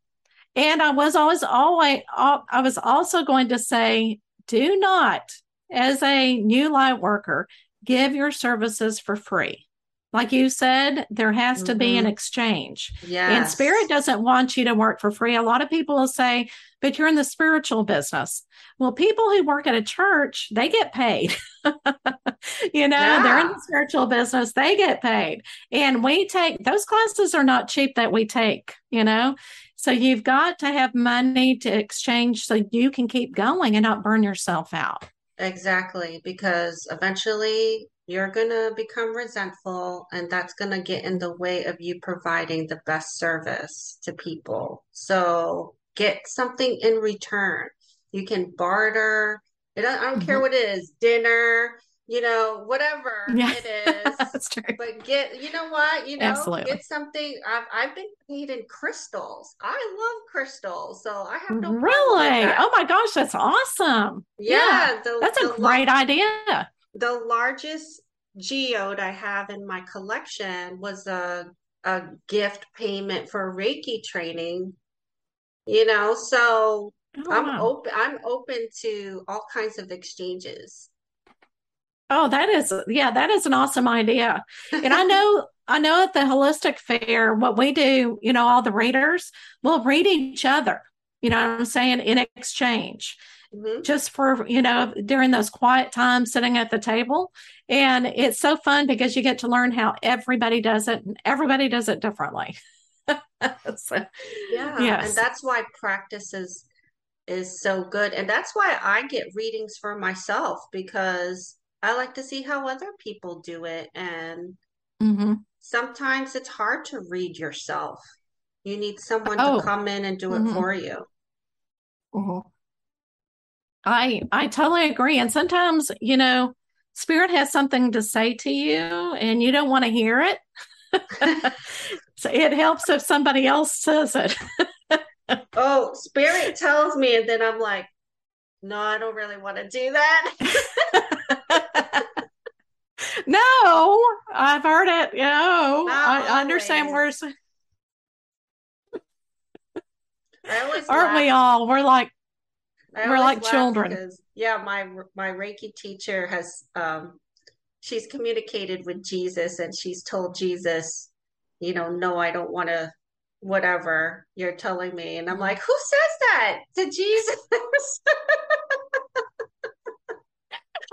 and I was always always I was also going to say, do not, as a new light worker, give your services for free. Like you said, there has mm-hmm. to be an mm-hmm. exchange. Yeah. And spirit doesn't want you to work for free. A lot of people will say, but you're in the spiritual business. Well, people who work at a church, they get paid. you know, yeah. they're in the spiritual business, they get paid. And we take those classes are not cheap that we take, you know. So you've got to have money to exchange so you can keep going and not burn yourself out. Exactly, because eventually you're going to become resentful, and that's going to get in the way of you providing the best service to people. So get something in return. You can barter. I don't, I don't mm-hmm. care what it is dinner, you know, whatever yeah. it is. That's true. But get, you know what, you know, Absolutely. get something. I've, I've been paid in crystals. I love crystals, so I have no really. Oh my gosh, that's awesome. Yeah, yeah the, that's a great idea. The largest geode I have in my collection was a a gift payment for Reiki training. You know, so oh, I'm wow. open. I'm open to all kinds of exchanges. Oh, that is yeah, that is an awesome idea. And I know I know at the holistic fair, what we do, you know, all the readers will read each other. You know what I'm saying in exchange. Mm-hmm. Just for, you know, during those quiet times sitting at the table. And it's so fun because you get to learn how everybody does it and everybody does it differently. so, yeah. Yes. And that's why practice is is so good. And that's why I get readings for myself because I like to see how other people do it. And mm-hmm. sometimes it's hard to read yourself. You need someone oh. to come in and do mm-hmm. it for you. Mm-hmm. I I totally agree. And sometimes, you know, spirit has something to say to you and you don't want to hear it. so it helps if somebody else says it. oh, spirit tells me, and then I'm like, no, I don't really want to do that. no, I've heard it. You know, I, I, understand where. Aren't laugh. we all? We're like we're like children. Because, yeah, my my Reiki teacher has um she's communicated with Jesus and she's told Jesus, you know, no, I don't want to whatever you're telling me. And I'm like, who says that to Jesus?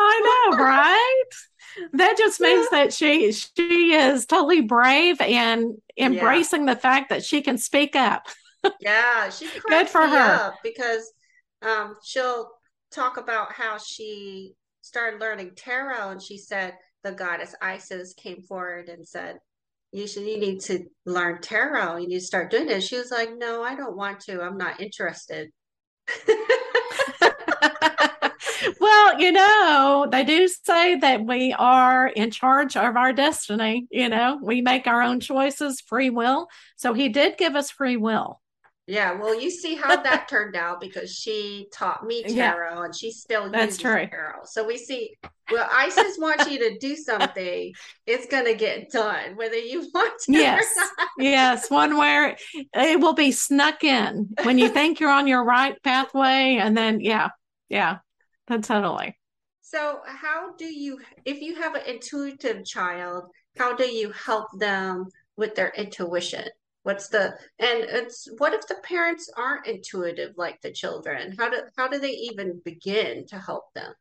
I know, right? That just means yeah. that she she is totally brave and embracing yeah. the fact that she can speak up. Yeah, she good for her because um, she'll talk about how she started learning tarot, and she said the goddess Isis came forward and said, "You should, you need to learn tarot. You need to start doing it." She was like, "No, I don't want to. I'm not interested." well, you know, they do say that we are in charge of our destiny. You know, we make our own choices, free will. So he did give us free will. Yeah, well, you see how that turned out because she taught me tarot yeah, and she still that's true. tarot. So we see, well, Isis wants you to do something, it's going to get done, whether you want to. Yes, yes, one where it will be snuck in when you think you're on your right pathway, and then yeah, yeah, that's totally. So, how do you, if you have an intuitive child, how do you help them with their intuition? What's the and it's what if the parents aren't intuitive like the children? How do how do they even begin to help them?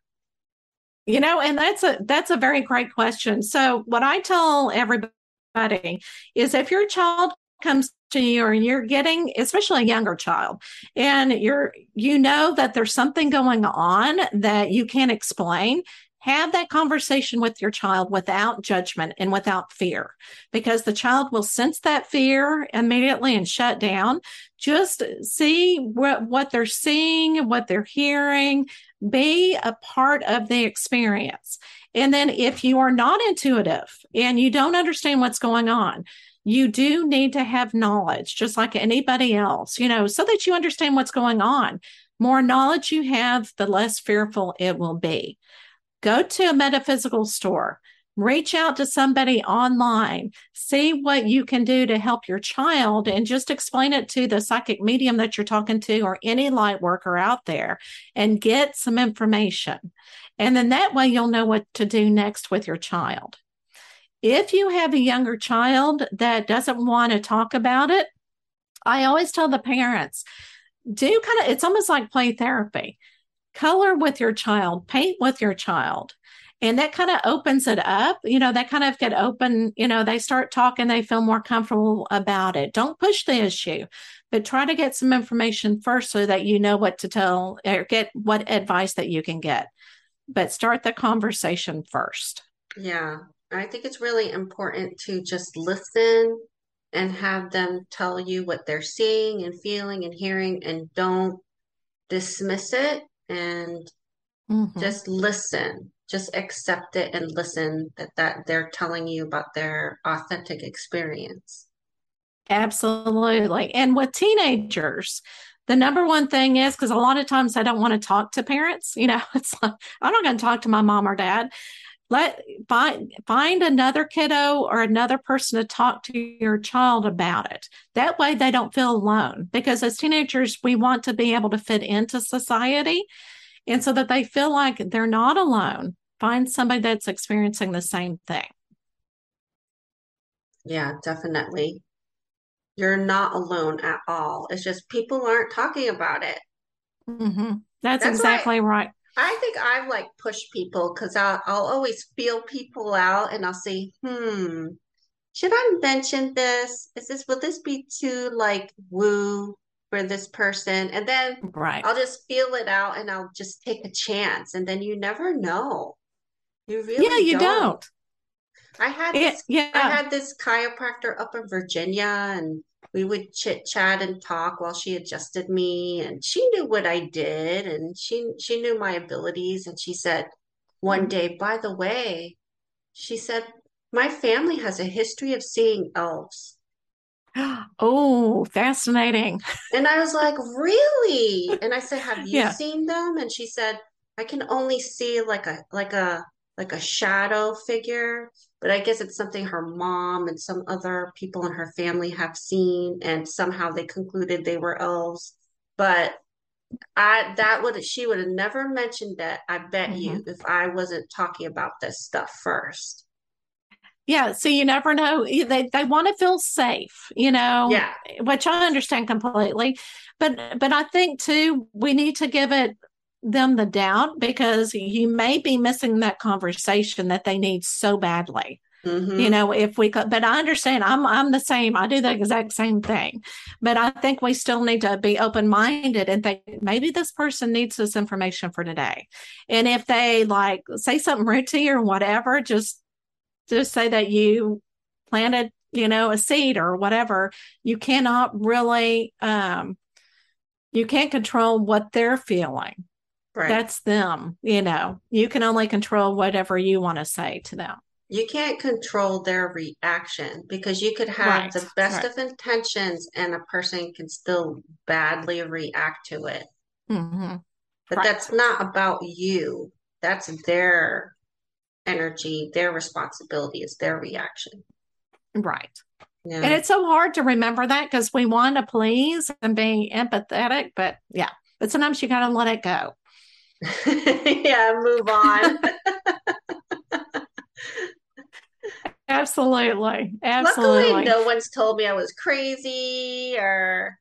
You know and that's a that's a very great question. So what i tell everybody is if your child comes to you or you're getting especially a younger child and you're you know that there's something going on that you can't explain have that conversation with your child without judgment and without fear because the child will sense that fear immediately and shut down. Just see what, what they're seeing what they're hearing. Be a part of the experience. And then if you are not intuitive and you don't understand what's going on you do need to have knowledge just like anybody else you know so that you understand what's going on. More knowledge you have the less fearful it will be go to a metaphysical store, reach out to somebody online, see what you can do to help your child, and just explain it to the psychic medium that you're talking to or any light worker out there and get some information. And then that way you'll know what to do next with your child. If you have a younger child that doesn't want to talk about it, I always tell the parents, do kind of, it's almost like play therapy color with your child, paint with your child. And that kind of opens it up. You know, that kind of get open, you know, they start talking, they feel more comfortable about it. Don't push the issue, but try to get some information first so that you know what to tell or get what advice that you can get. But start the conversation first. Yeah. I think it's really important to just listen and have them tell you what they're seeing and feeling and hearing and don't dismiss it and mm-hmm. just listen just accept it and listen that that they're telling you about their authentic experience. Absolutely. And with teenagers the number one thing is because a lot of times i don't want to talk to parents you know it's like i'm not going to talk to my mom or dad let find find another kiddo or another person to talk to your child about it. That way they don't feel alone. Because as teenagers we want to be able to fit into society. And so that they feel like they're not alone find somebody that's experiencing the same thing. Yeah definitely. You're not alone at all. It's just people aren't talking about it. Mm-hmm. that's, that's, exactly why, right I think I've like pushed people because I'll, I'll always feel people out and I'll say, hmm, should I mention this? Is this, will this be too like woo for this person? And then right. I'll just feel it out and I'll just take a chance. And then you never know. You really Yeah, you don't. don't. I had this, yeah. I had this chiropractor up in Virginia and we would chit chat and talk while she adjusted me and she knew what I did and she she knew my abilities and she said one mm-hmm. day by the way she said my family has a history of seeing elves oh fascinating and I was like really and I said have you yeah. seen them and she said I can only see like a like a like a shadow figure but I guess it's something her mom and some other people in her family have seen, and somehow they concluded they were elves. But I that would she would have never mentioned that. I bet mm-hmm. you if I wasn't talking about this stuff first. Yeah, so you never know. They they want to feel safe, you know. Yeah, which I understand completely, but but I think too we need to give it them the doubt because you may be missing that conversation that they need so badly. Mm-hmm. You know, if we could, but I understand I'm I'm the same. I do the exact same thing. But I think we still need to be open minded and think maybe this person needs this information for today. And if they like say something rude to you or whatever, just just say that you planted, you know, a seed or whatever. You cannot really um you can't control what they're feeling Right. That's them. You know, you can only control whatever you want to say to them. You can't control their reaction because you could have right. the best right. of intentions and a person can still badly react to it. Mm-hmm. But that's not about you. That's their energy, their responsibility, is their reaction. Right. Yeah. And it's so hard to remember that because we want to please and be empathetic, but yeah, but sometimes you got to let it go. yeah, move on. Absolutely. Absolutely. Luckily, no one's told me I was crazy or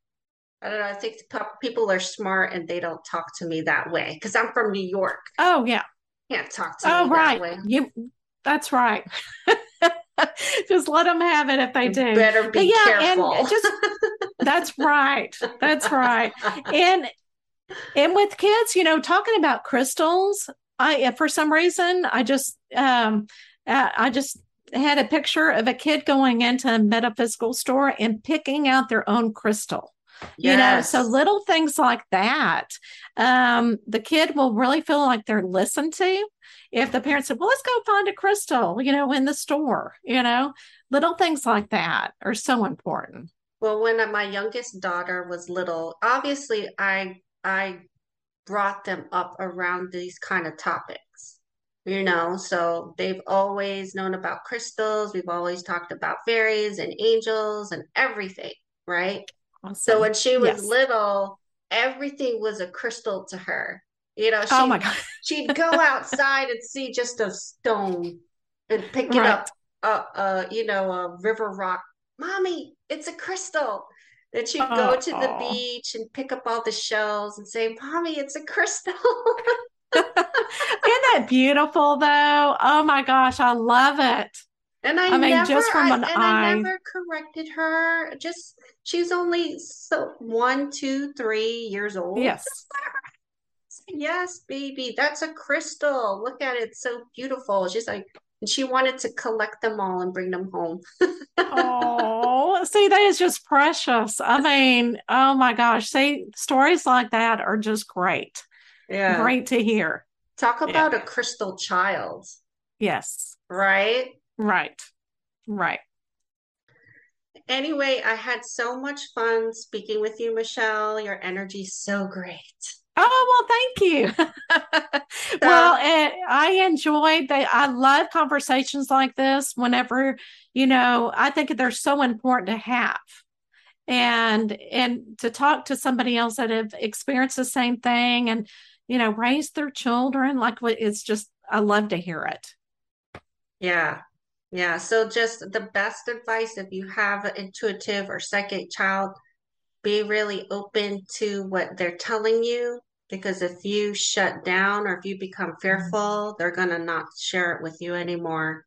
I don't know. I think people are smart and they don't talk to me that way because I'm from New York. Oh, yeah. Can't talk to oh, right. You, that's right. just let them have it if they do. Better be yeah, careful. And just that's right. That's right. And and with kids, you know, talking about crystals, I for some reason I just um I just had a picture of a kid going into a metaphysical store and picking out their own crystal. Yes. You know, so little things like that. Um, the kid will really feel like they're listened to if the parents said, Well, let's go find a crystal, you know, in the store, you know, little things like that are so important. Well, when my youngest daughter was little, obviously I I brought them up around these kind of topics, you know. So they've always known about crystals. We've always talked about fairies and angels and everything, right? Awesome. So when she was yes. little, everything was a crystal to her. You know, oh my God. she'd go outside and see just a stone and pick it right. up, uh, uh, you know, a river rock. Mommy, it's a crystal. She'd oh, go to the beach and pick up all the shells and say, Mommy, it's a crystal. Isn't that beautiful though? Oh my gosh, I love it. And I, I mean, never, just from an I, and eye. I never corrected her. Just she's only so one, two, three years old. Yes. Yes, baby, that's a crystal. Look at it, it's so beautiful. She's like, and she wanted to collect them all and bring them home. oh, see, that is just precious. I mean, oh my gosh, see, stories like that are just great. Yeah. Great to hear. Talk about yeah. a crystal child. Yes. Right? Right. Right. Anyway, I had so much fun speaking with you, Michelle. Your energy's so great. Oh, well, thank you. well, it, I enjoyed that. I love conversations like this whenever, you know, I think they're so important to have and and to talk to somebody else that have experienced the same thing and you know raise their children like it's just i love to hear it yeah yeah so just the best advice if you have an intuitive or psychic child be really open to what they're telling you because if you shut down or if you become mm-hmm. fearful they're going to not share it with you anymore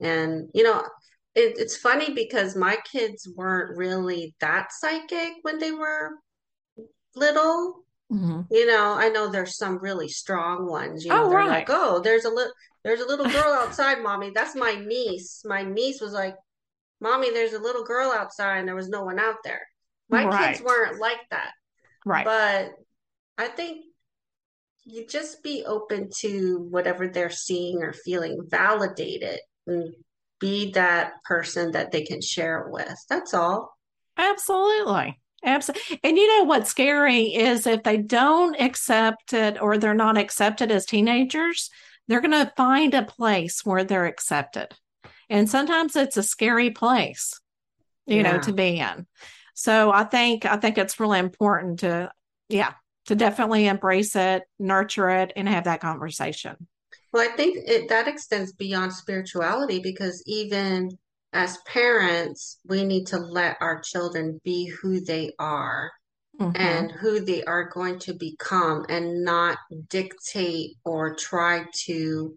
and you know it, it's funny because my kids weren't really that psychic when they were little mm-hmm. you know i know there's some really strong ones you know oh, they're right. like oh there's a little there's a little girl outside mommy that's my niece my niece was like mommy there's a little girl outside and there was no one out there my right. kids weren't like that right but I think you just be open to whatever they're seeing or feeling, validate it, and be that person that they can share it with. That's all. Absolutely. Absolutely. And you know what's scary is if they don't accept it or they're not accepted as teenagers, they're going to find a place where they're accepted. And sometimes it's a scary place, you yeah. know, to be in. So I think I think it's really important to yeah, to definitely embrace it, nurture it, and have that conversation. Well, I think it, that extends beyond spirituality because even as parents, we need to let our children be who they are mm-hmm. and who they are going to become and not dictate or try to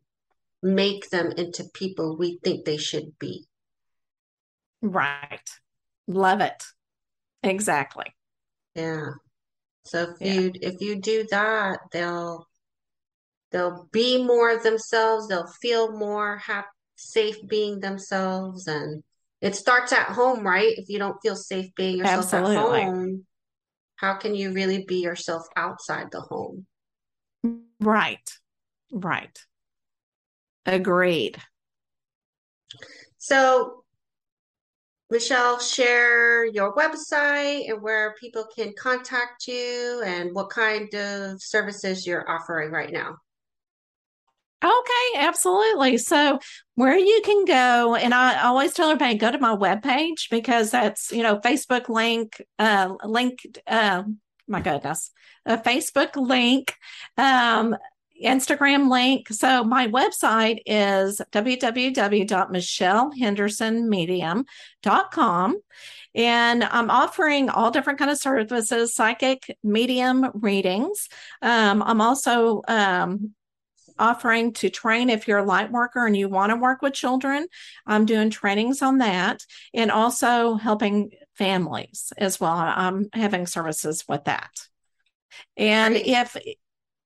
make them into people we think they should be. Right. Love it. Exactly. Yeah. So if yeah. you if you do that, they'll they'll be more of themselves. They'll feel more happy, safe being themselves, and it starts at home, right? If you don't feel safe being yourself Absolutely. at home, how can you really be yourself outside the home? Right. Right. Agreed. So, Michelle, share your website and where people can contact you and what kind of services you're offering right now. Okay, absolutely. So where you can go, and I always tell everybody go to my webpage because that's you know Facebook link, uh, link. Uh, my goodness, a Facebook link, um, Instagram link. So my website is www.michellehendersonmedium.com. And I'm offering all different kind of services, psychic medium readings. Um, I'm also um, offering to train if you're a light worker and you want to work with children. I'm doing trainings on that and also helping families as well. I'm having services with that. And if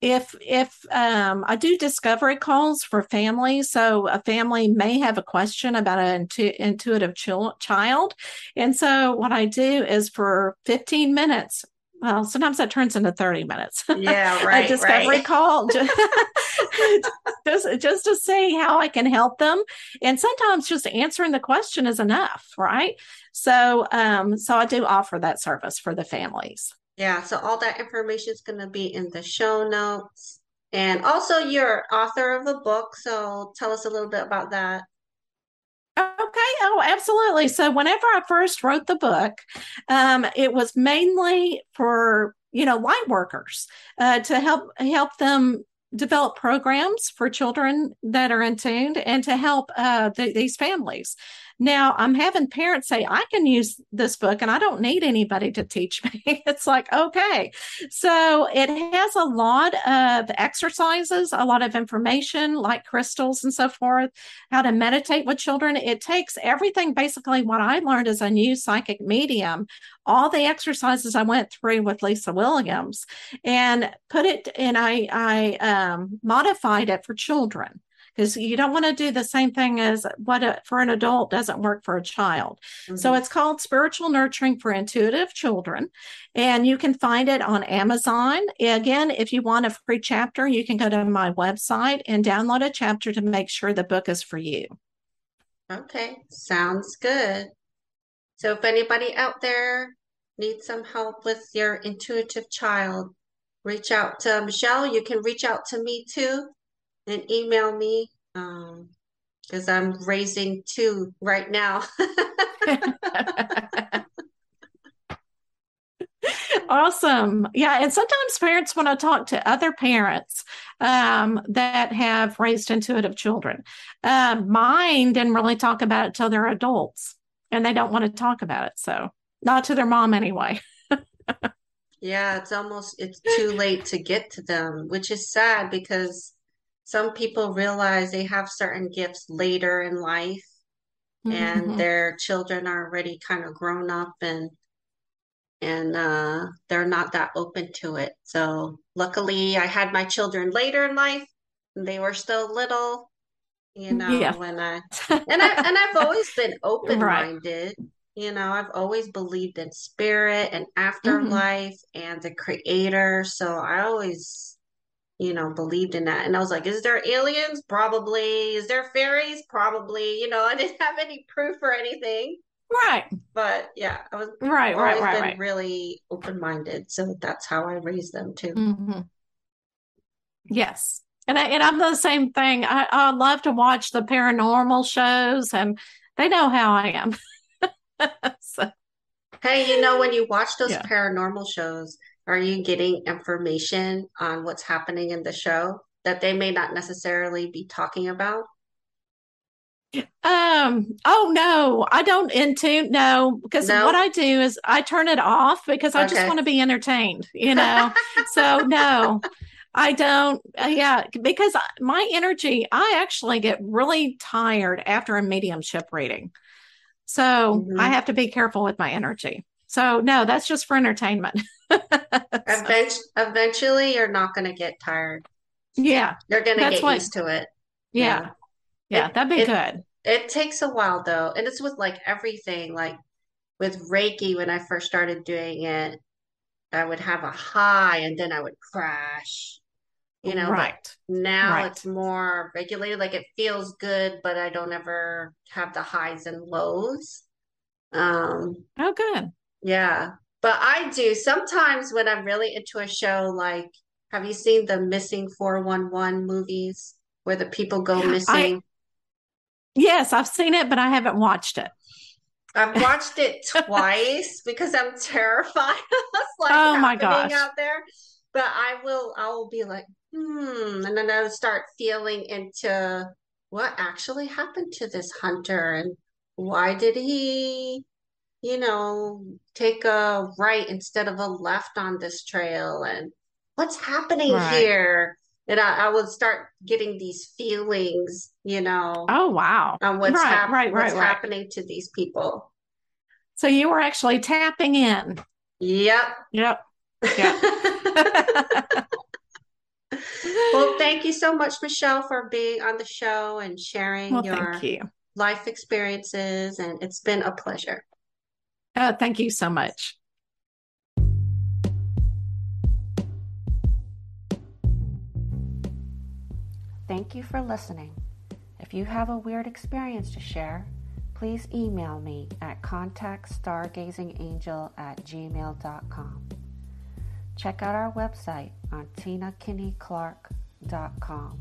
if if um, I do discovery calls for families, so a family may have a question about an intu- intuitive ch- child, and so what I do is for 15 minutes well, sometimes that turns into 30 minutes. Yeah, right. a discovery right. call just, just, just to see how I can help them. And sometimes just answering the question is enough, right? So um, so I do offer that service for the families. Yeah, so all that information is going to be in the show notes. And also you're author of a book, so tell us a little bit about that. Okay. Oh, absolutely. So whenever I first wrote the book, um, it was mainly for you know light workers uh, to help help them develop programs for children that are intuned and to help uh, the, these families. Now I'm having parents say, I can use this book and I don't need anybody to teach me. it's like, okay. So it has a lot of exercises, a lot of information like crystals and so forth, how to meditate with children. It takes everything basically what I learned as a new psychic medium, all the exercises I went through with Lisa Williams and put it and I, I um, modified it for children because you don't want to do the same thing as what a, for an adult doesn't work for a child. Mm-hmm. So it's called Spiritual Nurturing for Intuitive Children, and you can find it on Amazon. Again, if you want a free chapter, you can go to my website and download a chapter to make sure the book is for you. Okay, sounds good. So if anybody out there needs some help with your intuitive child, reach out to Michelle. You can reach out to me too and email me because um, I'm raising two right now. awesome. Yeah. And sometimes parents want to talk to other parents um, that have raised intuitive children. Um, mine didn't really talk about it till they're adults and they don't want to talk about it. So, not to their mom anyway. yeah, it's almost it's too late to get to them, which is sad because some people realize they have certain gifts later in life mm-hmm. and their children are already kind of grown up and and uh, they're not that open to it so luckily i had my children later in life and they were still little you know yeah. when i and i and i've always been open-minded right. you know i've always believed in spirit and mm-hmm. afterlife mm-hmm. and the creator so i always you know, believed in that. And I was like, is there aliens? Probably. Is there fairies? Probably. You know, I didn't have any proof or anything. Right. But yeah, I was right, right, right, been right. really open minded. So that's how I raised them too. Mm-hmm. Yes. And, I, and I'm the same thing. I, I love to watch the paranormal shows and they know how I am. so. Hey, you know, when you watch those yeah. paranormal shows, are you getting information on what's happening in the show that they may not necessarily be talking about? Um, oh no, I don't into no, because no? what I do is I turn it off because I okay. just want to be entertained, you know. so no. I don't, uh, yeah, because my energy, I actually get really tired after a mediumship reading. So mm-hmm. I have to be careful with my energy. So no, that's just for entertainment. Eventually, eventually, you're not going to get tired. Yeah, you're going to get what, used to it. Yeah, yeah, yeah it, that'd be it, good. It takes a while though, and it's with like everything. Like with Reiki, when I first started doing it, I would have a high and then I would crash. You know, right. now right. it's more regulated. Like it feels good, but I don't ever have the highs and lows. Um, oh, good. Yeah. But I do sometimes when I'm really into a show, like, have you seen the Missing 411 movies where the people go missing? I, yes, I've seen it, but I haven't watched it. I've watched it twice because I'm terrified of like oh my gosh. out there. But I will, I will be like, hmm, and then I'll start feeling into what actually happened to this hunter and why did he you know, take a right instead of a left on this trail and what's happening right. here? And I, I, would start getting these feelings, you know. Oh wow. On what's, right, hap- right, what's happening to these people. So you were actually tapping in. Yep. Yep. Yep. well, thank you so much, Michelle, for being on the show and sharing well, your you. life experiences. And it's been a pleasure. Oh, thank you so much. Thank you for listening. If you have a weird experience to share, please email me at contactstargazingangel at gmail.com. Check out our website on tinakinneyclark.com.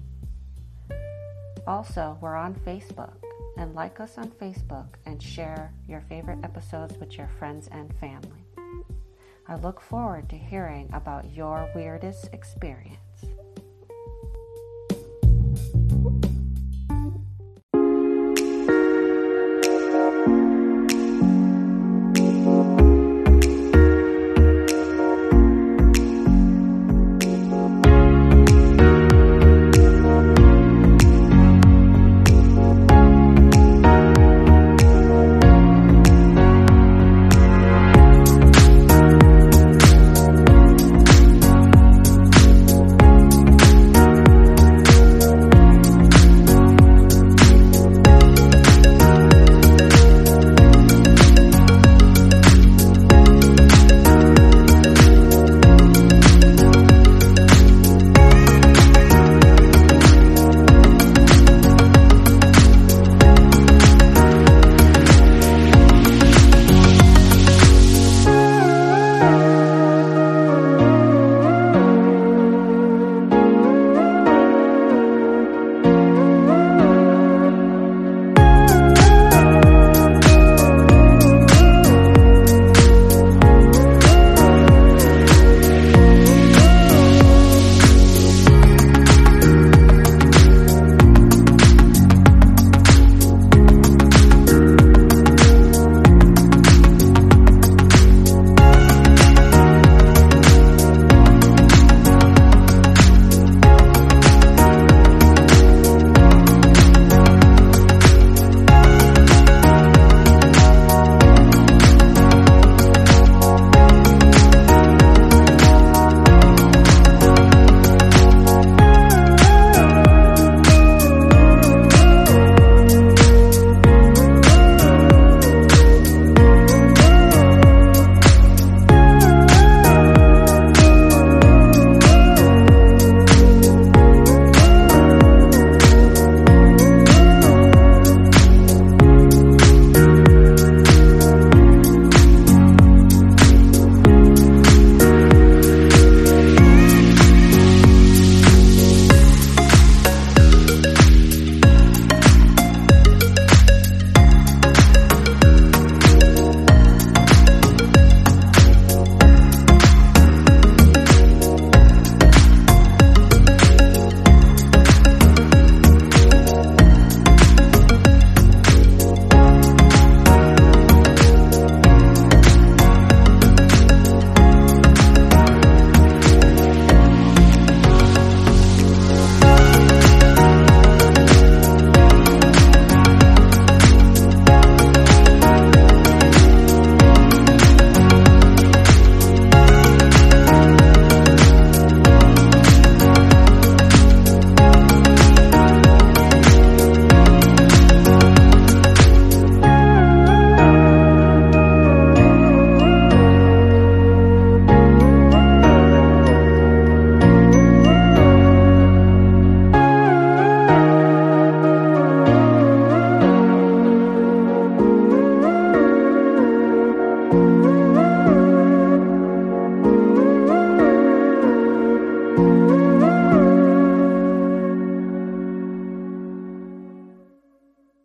Also, we're on Facebook and like us on Facebook and share your favorite episodes with your friends and family. I look forward to hearing about your weirdest experience.